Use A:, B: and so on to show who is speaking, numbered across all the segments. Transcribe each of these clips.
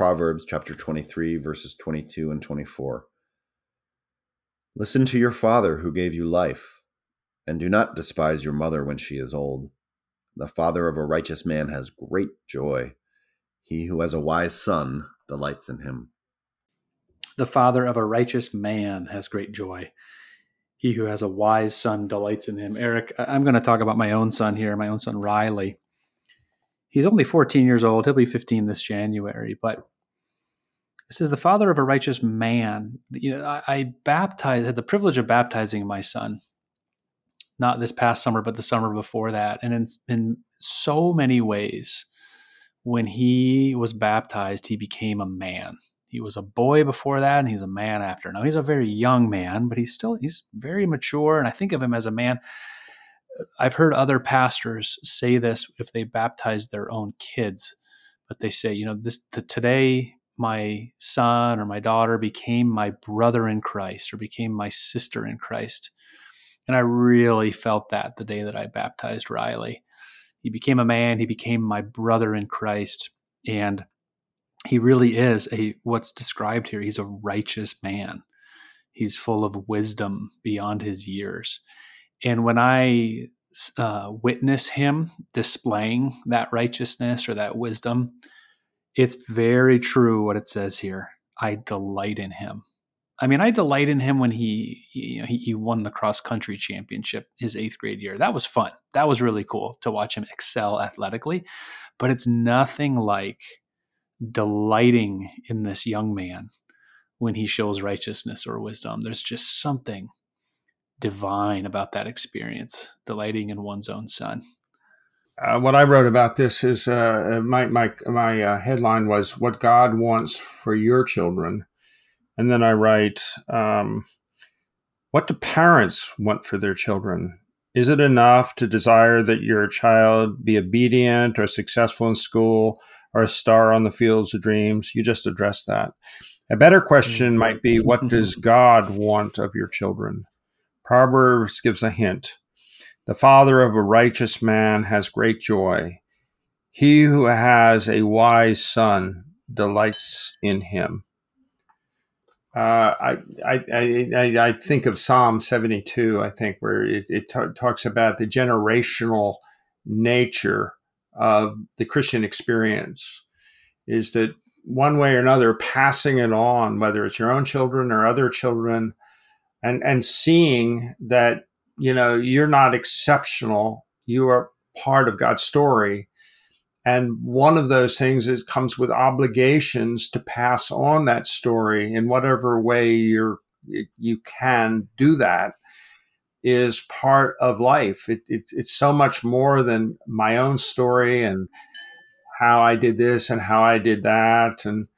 A: Proverbs chapter 23, verses 22 and 24. Listen to your father who gave you life, and do not despise your mother when she is old. The father of a righteous man has great joy. He who has a wise son delights in him.
B: The father of a righteous man has great joy. He who has a wise son delights in him. Eric, I'm going to talk about my own son here, my own son Riley. He's only 14 years old. He'll be 15 this January, but this is the father of a righteous man. You know, I, I baptized, had the privilege of baptizing my son, not this past summer, but the summer before that. And in, in so many ways, when he was baptized, he became a man. He was a boy before that, and he's a man after. Now he's a very young man, but he's still he's very mature, and I think of him as a man. I've heard other pastors say this if they baptize their own kids, but they say, you know, this the, today my son or my daughter became my brother in Christ or became my sister in Christ. And I really felt that the day that I baptized Riley. He became a man, he became my brother in Christ. And he really is a what's described here. He's a righteous man. He's full of wisdom beyond his years. And when I uh, witness him displaying that righteousness or that wisdom, it's very true what it says here. I delight in him. I mean, I delight in him when he, you know, he, he won the cross country championship his eighth grade year. That was fun. That was really cool to watch him excel athletically. But it's nothing like delighting in this young man when he shows righteousness or wisdom. There's just something divine about that experience, delighting in one's own son.
C: Uh, what I wrote about this is uh, my my my uh, headline was "What God Wants for Your Children," and then I write, um, "What do parents want for their children? Is it enough to desire that your child be obedient or successful in school or a star on the fields of dreams? You just addressed that. A better question might be, what does God want of your children?" Proverbs gives a hint. The father of a righteous man has great joy. He who has a wise son delights in him. Uh, I, I, I, I, think of Psalm 72, I think, where it, it t- talks about the generational nature of the Christian experience is that one way or another, passing it on, whether it's your own children or other children, and and seeing that you know you're not exceptional. You are part of god's story. And one of those things is comes with obligations to pass on that story in whatever way you're you can do that is part of life. It, it, it's so much more than my own story and how i did this and how i did that and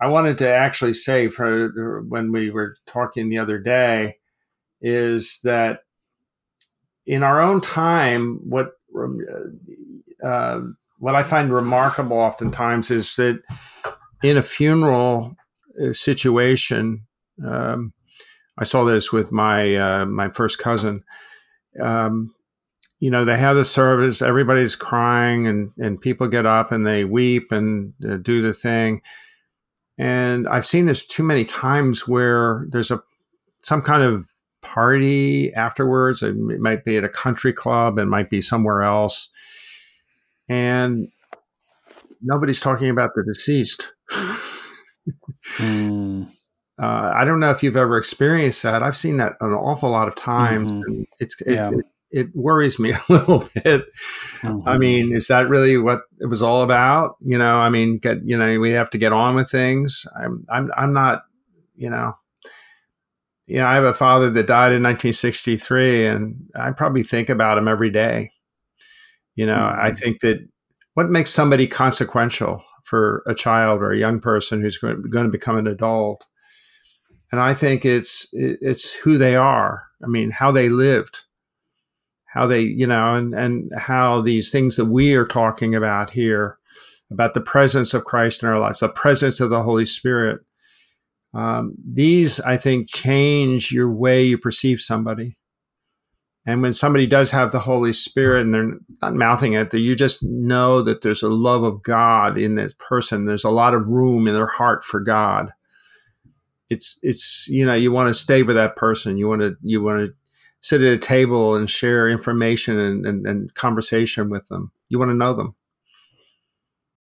C: I wanted to actually say for when we were talking the other day is that in our own time, what uh, what I find remarkable oftentimes is that in a funeral uh, situation, um, I saw this with my uh, my first cousin. Um, you know, they have the service, everybody's crying, and and people get up and they weep and uh, do the thing and I've seen this too many times where there's a some kind of party afterwards. It might be at a country club, it might be somewhere else, and nobody's talking about the deceased. mm. uh, I don't know if you've ever experienced that. I've seen that an awful lot of times. Mm-hmm. it's it, yeah. it, it worries me a little bit. Mm-hmm. I mean, is that really what it was all about? You know, I mean, get you know, we have to get on with things. I'm I'm I'm not, you know. You know, I have a father that died in 1963, and I probably think about him every day. You know, mm-hmm. I think that what makes somebody consequential for a child or a young person who's going to become an adult, and I think it's it's who they are. I mean, how they lived how they, you know, and, and how these things that we are talking about here, about the presence of Christ in our lives, the presence of the Holy Spirit, um, these, I think, change your way you perceive somebody. And when somebody does have the Holy Spirit and they're not mouthing it, you just know that there's a love of God in this person. There's a lot of room in their heart for God. It's it's you know you want to stay with that person. You want to you want to sit at a table and share information and, and, and conversation with them. You want to know them.